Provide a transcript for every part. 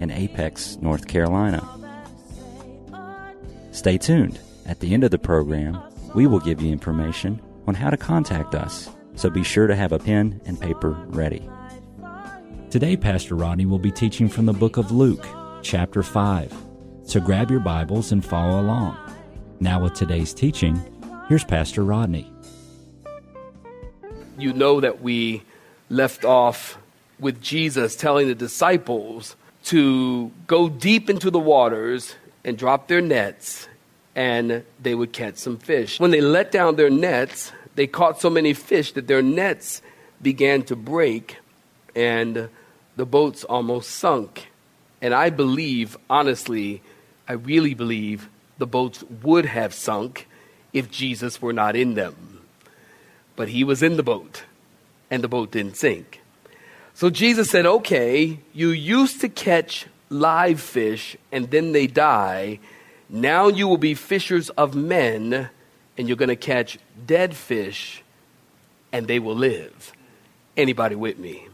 in Apex, North Carolina. Stay tuned. At the end of the program, we will give you information on how to contact us, so be sure to have a pen and paper ready. Today, Pastor Rodney will be teaching from the book of Luke, chapter 5. So grab your Bibles and follow along. Now, with today's teaching, here's Pastor Rodney. you know that we left off with Jesus telling the disciples to go deep into the waters and drop their nets, and they would catch some fish. When they let down their nets, they caught so many fish that their nets began to break, and the boats almost sunk. And I believe, honestly, I really believe the boats would have sunk if Jesus were not in them but he was in the boat and the boat didn't sink. So Jesus said, Okay, you used to catch live fish and then they die. Now you will be fishers of men and you're going to catch dead fish and they will live. Anybody with me?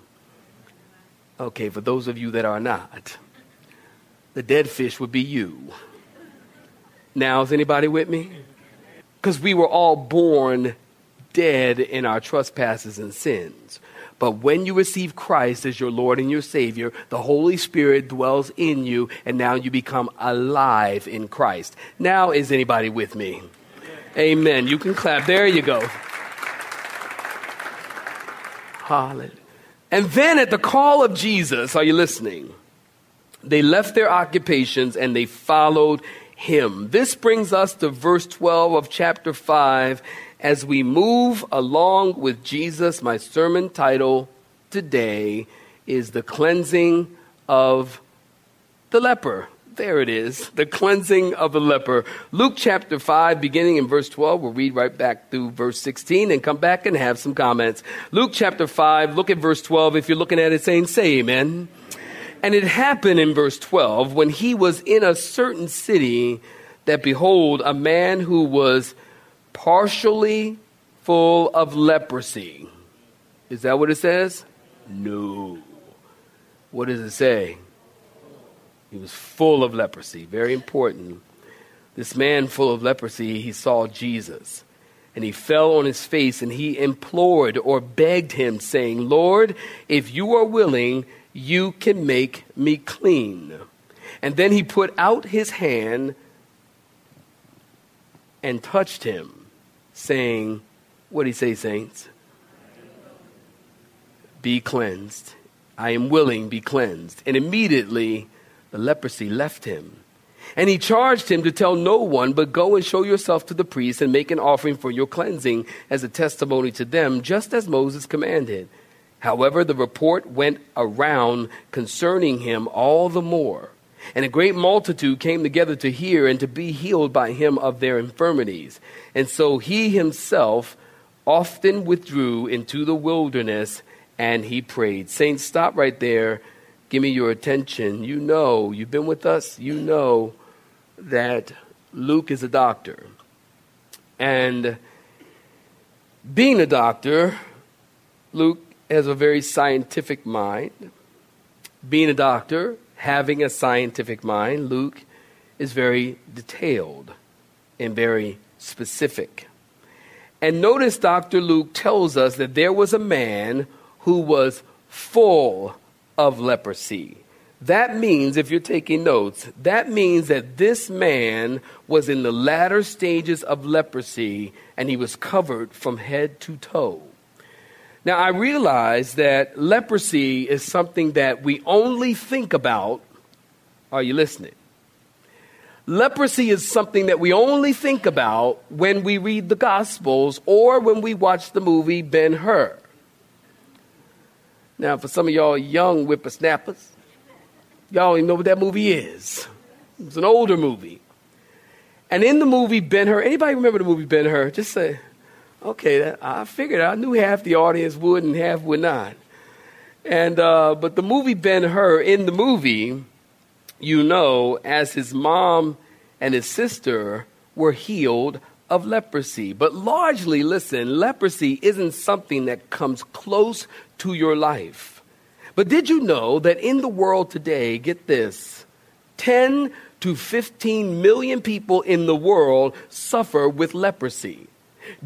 Okay, for those of you that are not, the dead fish would be you. Now, is anybody with me? Because we were all born dead in our trespasses and sins. But when you receive Christ as your Lord and your Savior, the Holy Spirit dwells in you, and now you become alive in Christ. Now, is anybody with me? Amen. You can clap. There you go. Hallelujah. And then at the call of Jesus, are you listening? They left their occupations and they followed him. This brings us to verse 12 of chapter 5 as we move along with Jesus. My sermon title today is The Cleansing of the Leper. There it is, the cleansing of the leper. Luke chapter 5, beginning in verse 12. We'll read right back through verse 16 and come back and have some comments. Luke chapter 5, look at verse 12. If you're looking at it saying, say amen. And it happened in verse 12 when he was in a certain city that behold, a man who was partially full of leprosy. Is that what it says? No. What does it say? He was full of leprosy. Very important. This man full of leprosy, he saw Jesus. And he fell on his face and he implored or begged him, saying, Lord, if you are willing, you can make me clean. And then he put out his hand and touched him, saying, What did he say, saints? Be cleansed. I am willing, be cleansed. And immediately the leprosy left him. And he charged him to tell no one, but go and show yourself to the priest and make an offering for your cleansing as a testimony to them, just as Moses commanded. However, the report went around concerning him all the more. And a great multitude came together to hear and to be healed by him of their infirmities. And so he himself often withdrew into the wilderness and he prayed. Saints, stop right there. Give me your attention. You know, you've been with us, you know that Luke is a doctor. And being a doctor, Luke has a very scientific mind. Being a doctor, having a scientific mind, Luke is very detailed and very specific. And notice Dr. Luke tells us that there was a man who was full of leprosy. That means, if you're taking notes, that means that this man was in the latter stages of leprosy and he was covered from head to toe. Now, I realize that leprosy is something that we only think about. Are you listening? Leprosy is something that we only think about when we read the Gospels or when we watch the movie Ben Hur. Now, for some of y'all young whippersnappers, Y'all don't even know what that movie is. It's an older movie. And in the movie Ben Hur, anybody remember the movie Ben Hur? Just say, okay, I figured I knew half the audience would and half would not. And uh, but the movie Ben Hur, in the movie, you know, as his mom and his sister were healed of leprosy. But largely, listen, leprosy isn't something that comes close to your life. But did you know that in the world today, get this, 10 to 15 million people in the world suffer with leprosy?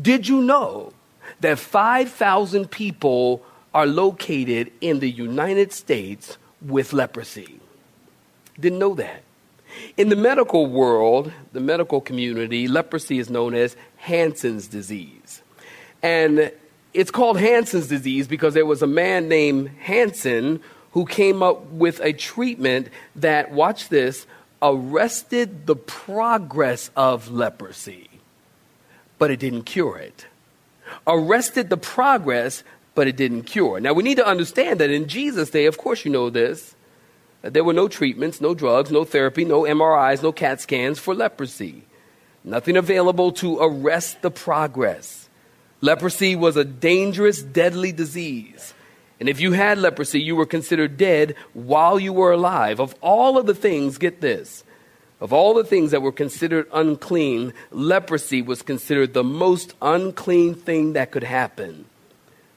Did you know that 5,000 people are located in the United States with leprosy? Didn't know that. In the medical world, the medical community, leprosy is known as Hansen's disease. And it's called Hansen's disease because there was a man named Hansen who came up with a treatment that, watch this, arrested the progress of leprosy, but it didn't cure it. Arrested the progress, but it didn't cure. Now, we need to understand that in Jesus' day, of course, you know this, that there were no treatments, no drugs, no therapy, no MRIs, no CAT scans for leprosy. Nothing available to arrest the progress. Leprosy was a dangerous, deadly disease. And if you had leprosy, you were considered dead while you were alive. Of all of the things, get this, of all the things that were considered unclean, leprosy was considered the most unclean thing that could happen.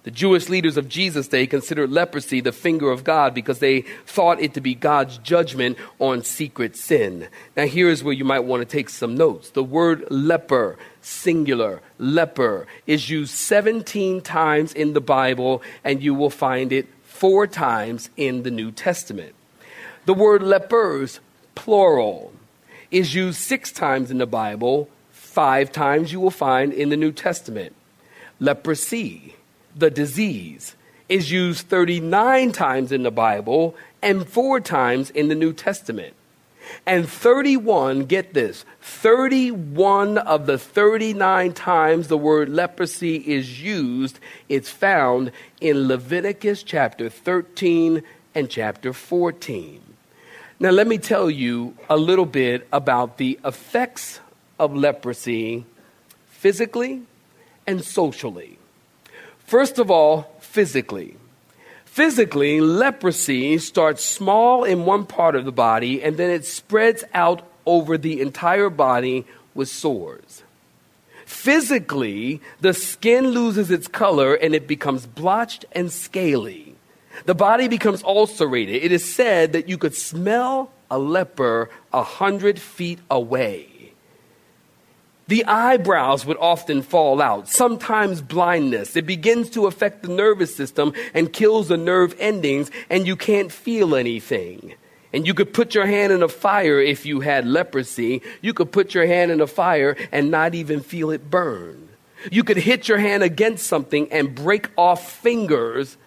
The Jewish leaders of Jesus' day considered leprosy the finger of God because they thought it to be God's judgment on secret sin. Now, here's where you might want to take some notes. The word leper, singular, leper, is used 17 times in the Bible, and you will find it four times in the New Testament. The word lepers, plural, is used six times in the Bible, five times you will find in the New Testament. Leprosy, the disease, is used 39 times in the Bible and four times in the New Testament. And 31, get this, 31 of the 39 times the word leprosy is used, it's found in Leviticus chapter 13 and chapter 14. Now, let me tell you a little bit about the effects of leprosy physically and socially. First of all, physically. Physically, leprosy starts small in one part of the body and then it spreads out over the entire body with sores. Physically, the skin loses its color and it becomes blotched and scaly. The body becomes ulcerated. It is said that you could smell a leper a hundred feet away. The eyebrows would often fall out, sometimes blindness. It begins to affect the nervous system and kills the nerve endings, and you can't feel anything. And you could put your hand in a fire if you had leprosy. You could put your hand in a fire and not even feel it burn. You could hit your hand against something and break off fingers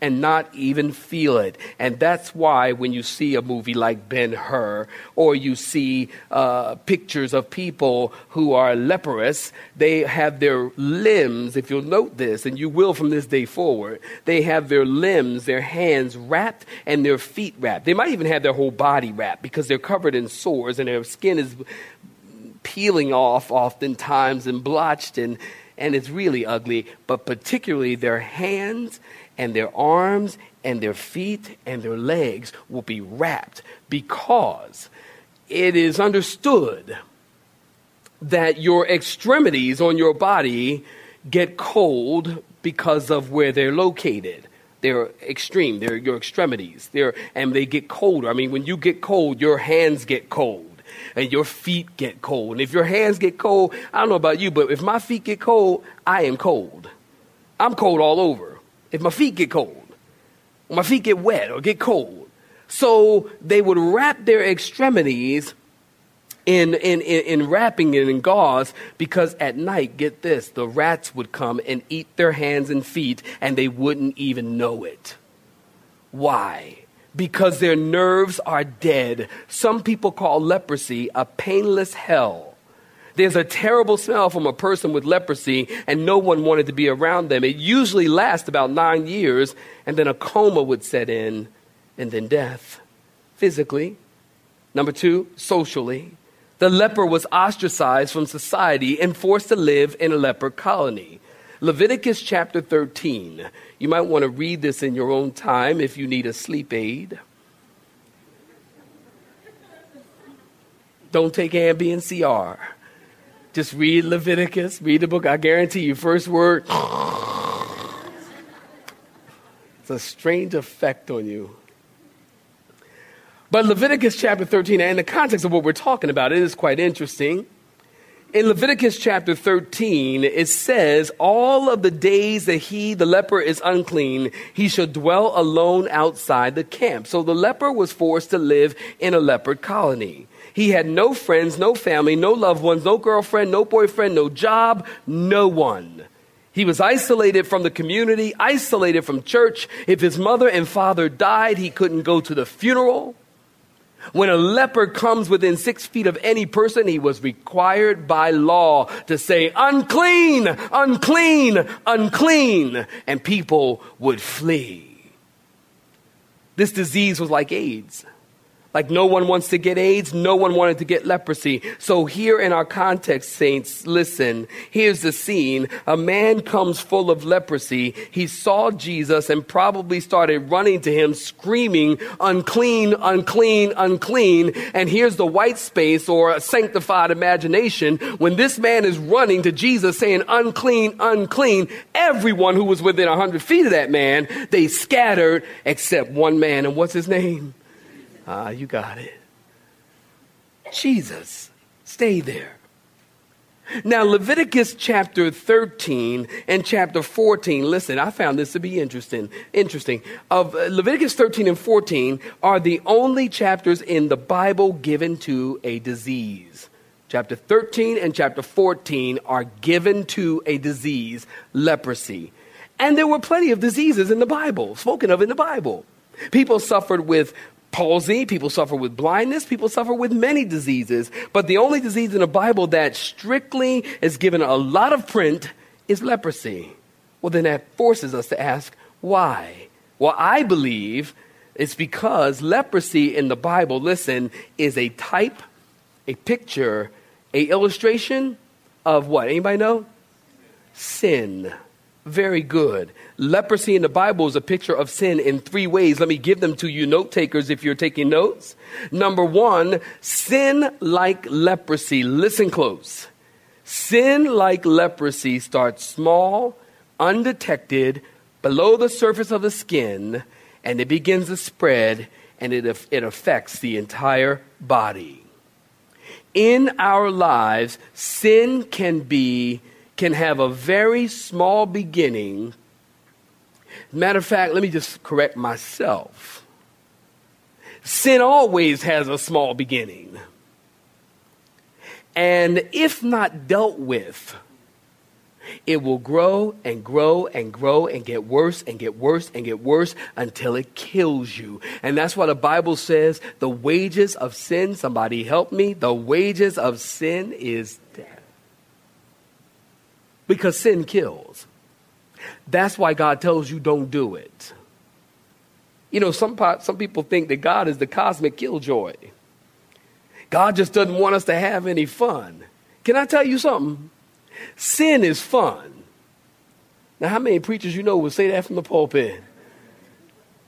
and not even feel it. And that's why when you see a movie like Ben Hur, or you see uh, pictures of people who are leprous, they have their limbs, if you'll note this, and you will from this day forward, they have their limbs, their hands wrapped, and their feet wrapped. They might even have their whole body wrapped because they're covered in sores and their skin is peeling off oftentimes and blotched and and it's really ugly, but particularly their hands and their arms and their feet and their legs will be wrapped because it is understood that your extremities on your body get cold because of where they're located. They're extreme. They're your extremities. They're, and they get colder. I mean, when you get cold, your hands get cold and your feet get cold. And if your hands get cold, I don't know about you, but if my feet get cold, I am cold. I'm cold all over if my feet get cold, or my feet get wet or get cold. So they would wrap their extremities in, in, in, in wrapping it in gauze because at night, get this, the rats would come and eat their hands and feet and they wouldn't even know it. Why? Because their nerves are dead. Some people call leprosy a painless hell. There's a terrible smell from a person with leprosy, and no one wanted to be around them. It usually lasts about nine years, and then a coma would set in, and then death. physically. Number two, socially. The leper was ostracized from society and forced to live in a leper colony. Leviticus chapter 13. You might want to read this in your own time if you need a sleep aid. Don't take Ambien CR. Just read Leviticus, read the book. I guarantee you, first word, it's a strange effect on you. But Leviticus chapter 13, and the context of what we're talking about, it is quite interesting. In Leviticus chapter 13, it says, All of the days that he, the leper, is unclean, he shall dwell alone outside the camp. So the leper was forced to live in a leper colony. He had no friends, no family, no loved ones, no girlfriend, no boyfriend, no job, no one. He was isolated from the community, isolated from church. If his mother and father died, he couldn't go to the funeral. When a leper comes within six feet of any person, he was required by law to say, unclean, unclean, unclean, and people would flee. This disease was like AIDS. Like no one wants to get AIDS, no one wanted to get leprosy. So here in our context, saints, listen, here's the scene. A man comes full of leprosy. He saw Jesus and probably started running to him, screaming, unclean, unclean, unclean. And here's the white space or a sanctified imagination. When this man is running to Jesus saying, unclean, unclean, everyone who was within a hundred feet of that man, they scattered except one man. And what's his name? Ah, you got it. Jesus. Stay there. Now, Leviticus chapter 13 and chapter 14, listen, I found this to be interesting. Interesting. Of uh, Leviticus 13 and 14 are the only chapters in the Bible given to a disease. Chapter 13 and chapter 14 are given to a disease, leprosy. And there were plenty of diseases in the Bible, spoken of in the Bible. People suffered with palsy, people suffer with blindness, people suffer with many diseases. But the only disease in the Bible that strictly is given a lot of print is leprosy. Well, then that forces us to ask, why? Well, I believe it's because leprosy in the Bible, listen, is a type, a picture, a illustration of what? Anybody know? Sin. Very good. Leprosy in the Bible is a picture of sin in three ways. Let me give them to you, note takers, if you're taking notes. Number one, sin like leprosy. Listen close. Sin like leprosy starts small, undetected, below the surface of the skin, and it begins to spread, and it, it affects the entire body. In our lives, sin can be can have a very small beginning. Matter of fact, let me just correct myself. Sin always has a small beginning. And if not dealt with, it will grow and grow and grow and get worse and get worse and get worse until it kills you. And that's why the Bible says the wages of sin, somebody help me, the wages of sin is death because sin kills. That's why God tells you don't do it. You know, some, some people think that God is the cosmic killjoy. God just doesn't want us to have any fun. Can I tell you something? Sin is fun. Now, how many preachers you know will say that from the pulpit?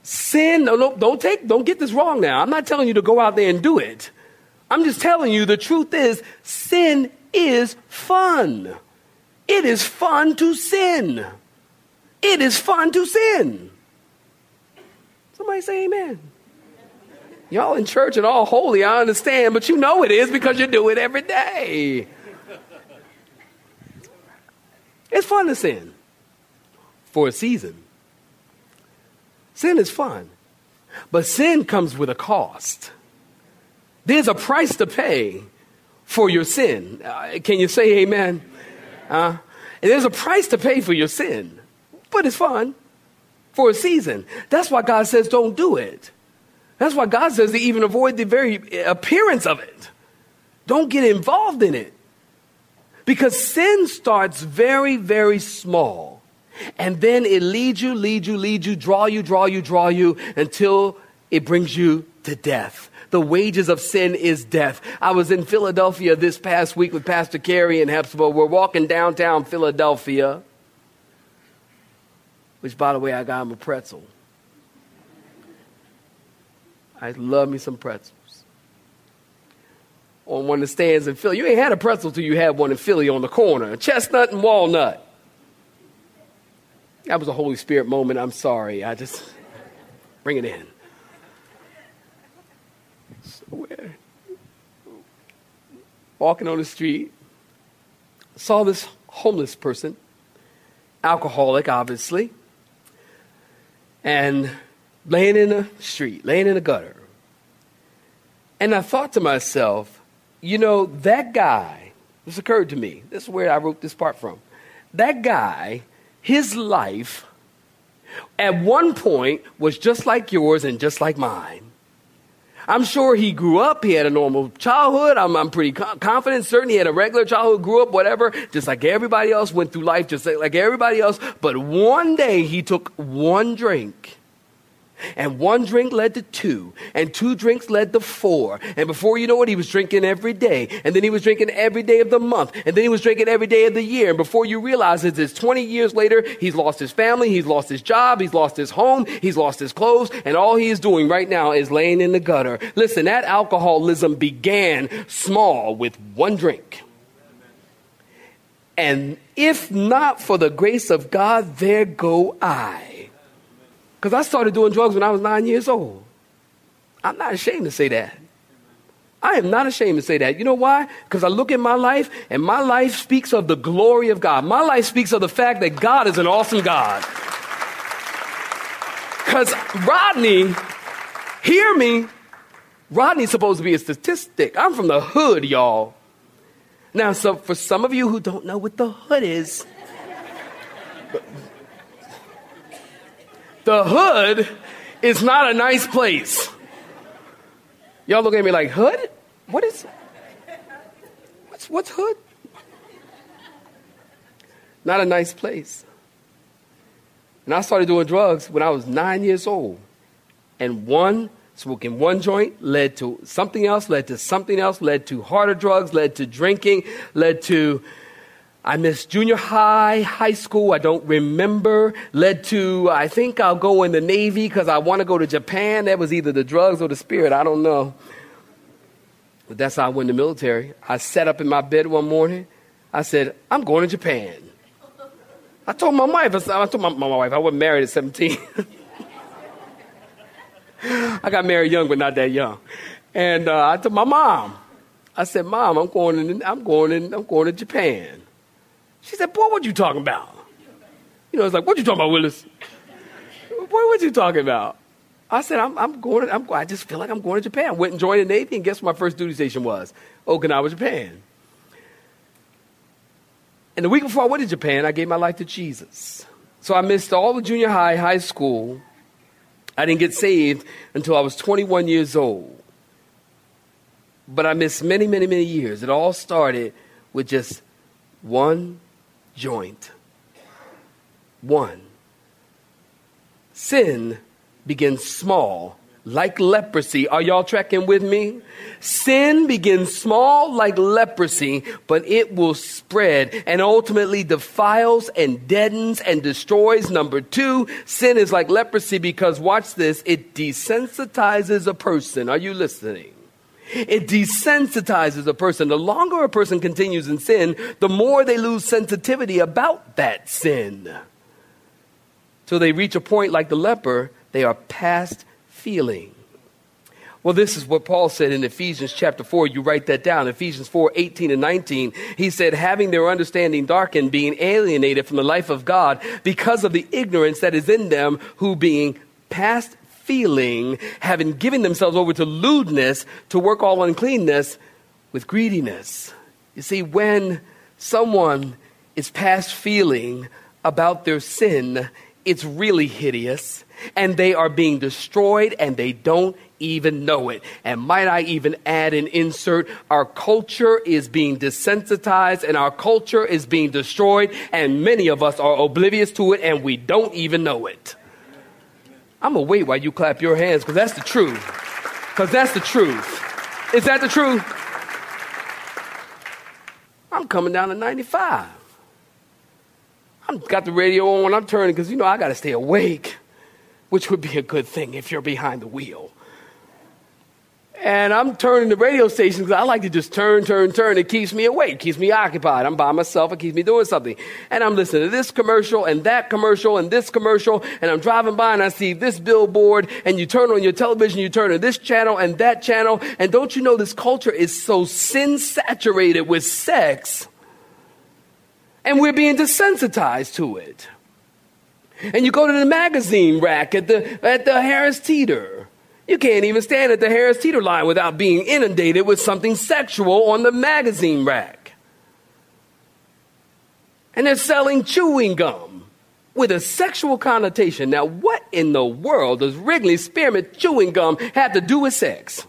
Sin, no, no, don't take, don't get this wrong now. I'm not telling you to go out there and do it. I'm just telling you the truth is sin is fun. It is fun to sin. It is fun to sin. Somebody say amen. Y'all in church and all holy, I understand, but you know it is because you do it every day. It's fun to sin for a season. Sin is fun, but sin comes with a cost. There's a price to pay for your sin. Uh, can you say amen? Uh, and there's a price to pay for your sin, but it's fun for a season. That's why God says don't do it. That's why God says to even avoid the very appearance of it. Don't get involved in it. Because sin starts very, very small. And then it leads you, leads you, leads you, draw you, draw you, draw you until it brings you to death. The wages of sin is death. I was in Philadelphia this past week with Pastor Carey and Hepzibah. We're walking downtown Philadelphia, which, by the way, I got him a pretzel. I love me some pretzels. On one of the stands in Philly. You ain't had a pretzel till you had one in Philly on the corner. A chestnut and walnut. That was a Holy Spirit moment. I'm sorry. I just bring it in. Walking on the street, saw this homeless person, alcoholic, obviously, and laying in the street, laying in the gutter. And I thought to myself, you know, that guy, this occurred to me. This is where I wrote this part from. That guy, his life, at one point was just like yours and just like mine. I'm sure he grew up, he had a normal childhood. I'm, I'm pretty co- confident, certain he had a regular childhood, grew up, whatever, just like everybody else, went through life just like, like everybody else. But one day he took one drink and one drink led to two, and two drinks led to four. And before you know it, he was drinking every day. And then he was drinking every day of the month. And then he was drinking every day of the year. And before you realize it, it's 20 years later, he's lost his family, he's lost his job, he's lost his home, he's lost his clothes, and all he is doing right now is laying in the gutter. Listen, that alcoholism began small with one drink. And if not for the grace of God, there go I. Because I started doing drugs when I was nine years old. I'm not ashamed to say that. I am not ashamed to say that. You know why? Because I look at my life, and my life speaks of the glory of God. My life speaks of the fact that God is an awesome God. Because Rodney, hear me, Rodney's supposed to be a statistic. I'm from the hood, y'all. Now, so for some of you who don't know what the hood is, the hood is not a nice place. Y'all look at me like, hood? What is what's what's hood? Not a nice place. And I started doing drugs when I was nine years old. And one, smoking one joint led to something else, led to something else, led to harder drugs, led to drinking, led to I missed junior high, high school, I don't remember. Led to, I think I'll go in the Navy because I want to go to Japan. That was either the drugs or the spirit, I don't know. But that's how I went in the military. I sat up in my bed one morning. I said, I'm going to Japan. I told my wife, I told my, my wife, I wasn't married at 17. I got married young, but not that young. And uh, I told my mom, I said, Mom, I'm going, in, I'm going, in, I'm going to Japan. She said, Boy, what you talking about? You know, it's like, what you talking about, Willis? Boy, what you talking about? I said, I'm, I'm going I'm, I just feel like I'm going to Japan. Went and joined the Navy, and guess what my first duty station was? Okinawa, Japan. And the week before I went to Japan, I gave my life to Jesus. So I missed all the junior high, high school. I didn't get saved until I was 21 years old. But I missed many, many, many years. It all started with just one joint. One. Sin begins small, like leprosy. Are y'all tracking with me? Sin begins small, like leprosy, but it will spread and ultimately defiles and deadens and destroys. Number two, sin is like leprosy because, watch this, it desensitizes a person. Are you listening? It desensitizes a person. The longer a person continues in sin, the more they lose sensitivity about that sin. So they reach a point like the leper, they are past feeling. Well, this is what Paul said in Ephesians chapter 4. You write that down. Ephesians 4 18 and 19. He said, having their understanding darkened, being alienated from the life of God because of the ignorance that is in them, who being past feeling, having given themselves over to lewdness, to work all uncleanness with greediness. You see, when someone is past feeling about their sin, it's really hideous, and they are being destroyed and they don't even know it. And might I even add an insert? Our culture is being desensitized and our culture is being destroyed, and many of us are oblivious to it and we don't even know it. I'm going to wait while you clap your hands because that's the truth. Because that's the truth. Is that the truth? I'm coming down to 95. I've got the radio on when I'm turning because, you know, I got to stay awake, which would be a good thing if you're behind the wheel. And I'm turning the radio station because I like to just turn, turn, turn. It keeps me awake, keeps me occupied. I'm by myself, it keeps me doing something. And I'm listening to this commercial and that commercial and this commercial. And I'm driving by and I see this billboard. And you turn on your television, you turn to this channel and that channel. And don't you know this culture is so sin saturated with sex? And we're being desensitized to it. And you go to the magazine rack at the, at the Harris Teeter. You can't even stand at the Harris Teeter line without being inundated with something sexual on the magazine rack. And they're selling chewing gum with a sexual connotation. Now, what in the world does Wrigley Spearmint chewing gum have to do with sex?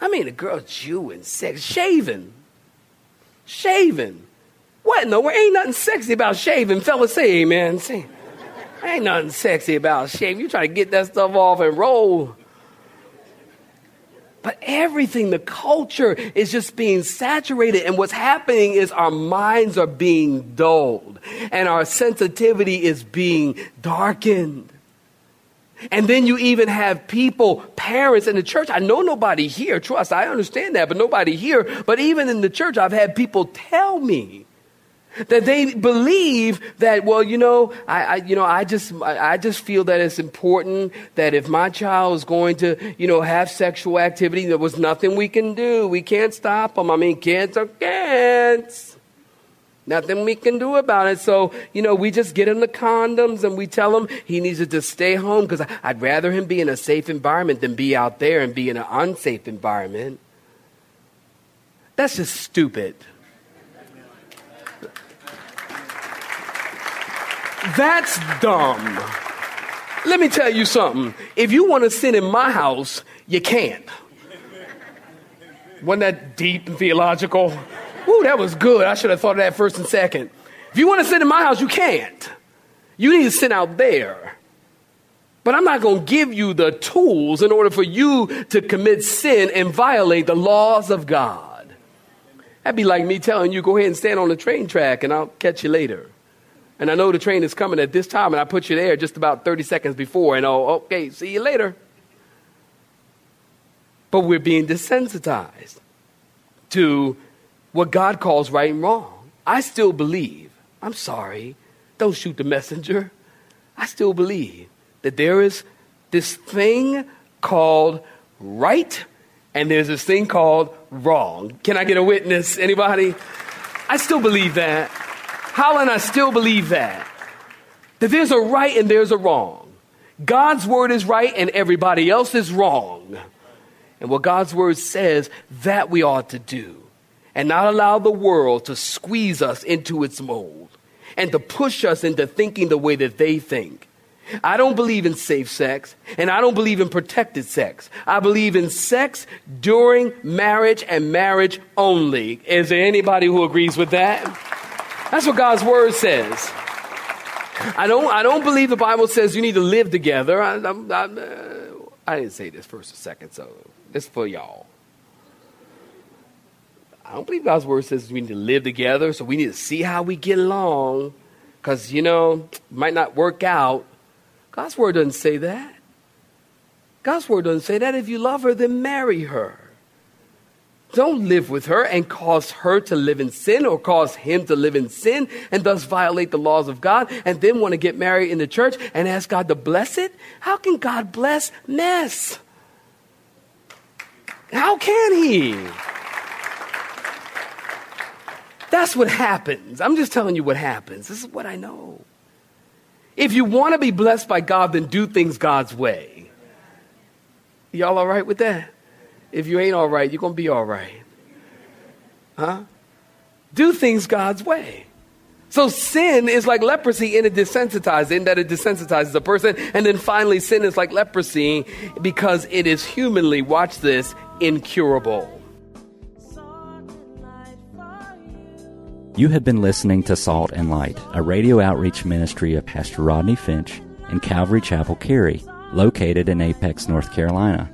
I mean, a girl chewing sex, shaving. Shaving. What in the world? Ain't nothing sexy about shaving. Fellas, say amen. Say, ain't nothing sexy about shame. You try to get that stuff off and roll. But everything, the culture is just being saturated. And what's happening is our minds are being dulled and our sensitivity is being darkened. And then you even have people, parents in the church. I know nobody here, trust, I understand that, but nobody here. But even in the church, I've had people tell me that they believe that well you know I, I, you know I just I, just feel that it's important that if my child is going to you know have sexual activity there was nothing we can do. We can't stop them I mean kids are kids. Nothing we can do about it. So you know we just get him the condoms and we tell him he needs to just stay home because I'd rather him be in a safe environment than be out there and be in an unsafe environment. That's just stupid That's dumb. Let me tell you something. If you want to sin in my house, you can't. Wasn't that deep and theological? Ooh, that was good. I should have thought of that first and second. If you want to sin in my house, you can't. You need to sin out there. But I'm not going to give you the tools in order for you to commit sin and violate the laws of God. That'd be like me telling you, go ahead and stand on the train track and I'll catch you later and I know the train is coming at this time, and I put you there just about 30 seconds before, and oh, okay, see you later. But we're being desensitized to what God calls right and wrong. I still believe, I'm sorry, don't shoot the messenger. I still believe that there is this thing called right and there's this thing called wrong. Can I get a witness? Anybody? I still believe that. Holland, I still believe that. That there's a right and there's a wrong. God's word is right and everybody else is wrong. And what God's word says, that we ought to do. And not allow the world to squeeze us into its mold and to push us into thinking the way that they think. I don't believe in safe sex, and I don't believe in protected sex. I believe in sex during marriage and marriage only. Is there anybody who agrees with that? That's what God's word says. I don't, I don't believe the Bible says you need to live together. I, I, I, uh, I didn't say this first or second, so this for y'all. I don't believe God's word says we need to live together, so we need to see how we get along, because, you know, it might not work out. God's word doesn't say that. God's word doesn't say that. If you love her, then marry her. Don't live with her and cause her to live in sin or cause him to live in sin and thus violate the laws of God and then want to get married in the church and ask God to bless it? How can God bless mess? How can He? That's what happens. I'm just telling you what happens. This is what I know. If you want to be blessed by God, then do things God's way. Y'all all right with that? If you ain't all right, you're going to be all right. Huh? Do things God's way. So sin is like leprosy in it desensitizes, in that it desensitizes a person. And then finally, sin is like leprosy because it is humanly, watch this, incurable. You. Have been listening to Salt and Light, a radio outreach ministry of Pastor Rodney Finch in Calvary Chapel, Cary, located in Apex, North Carolina.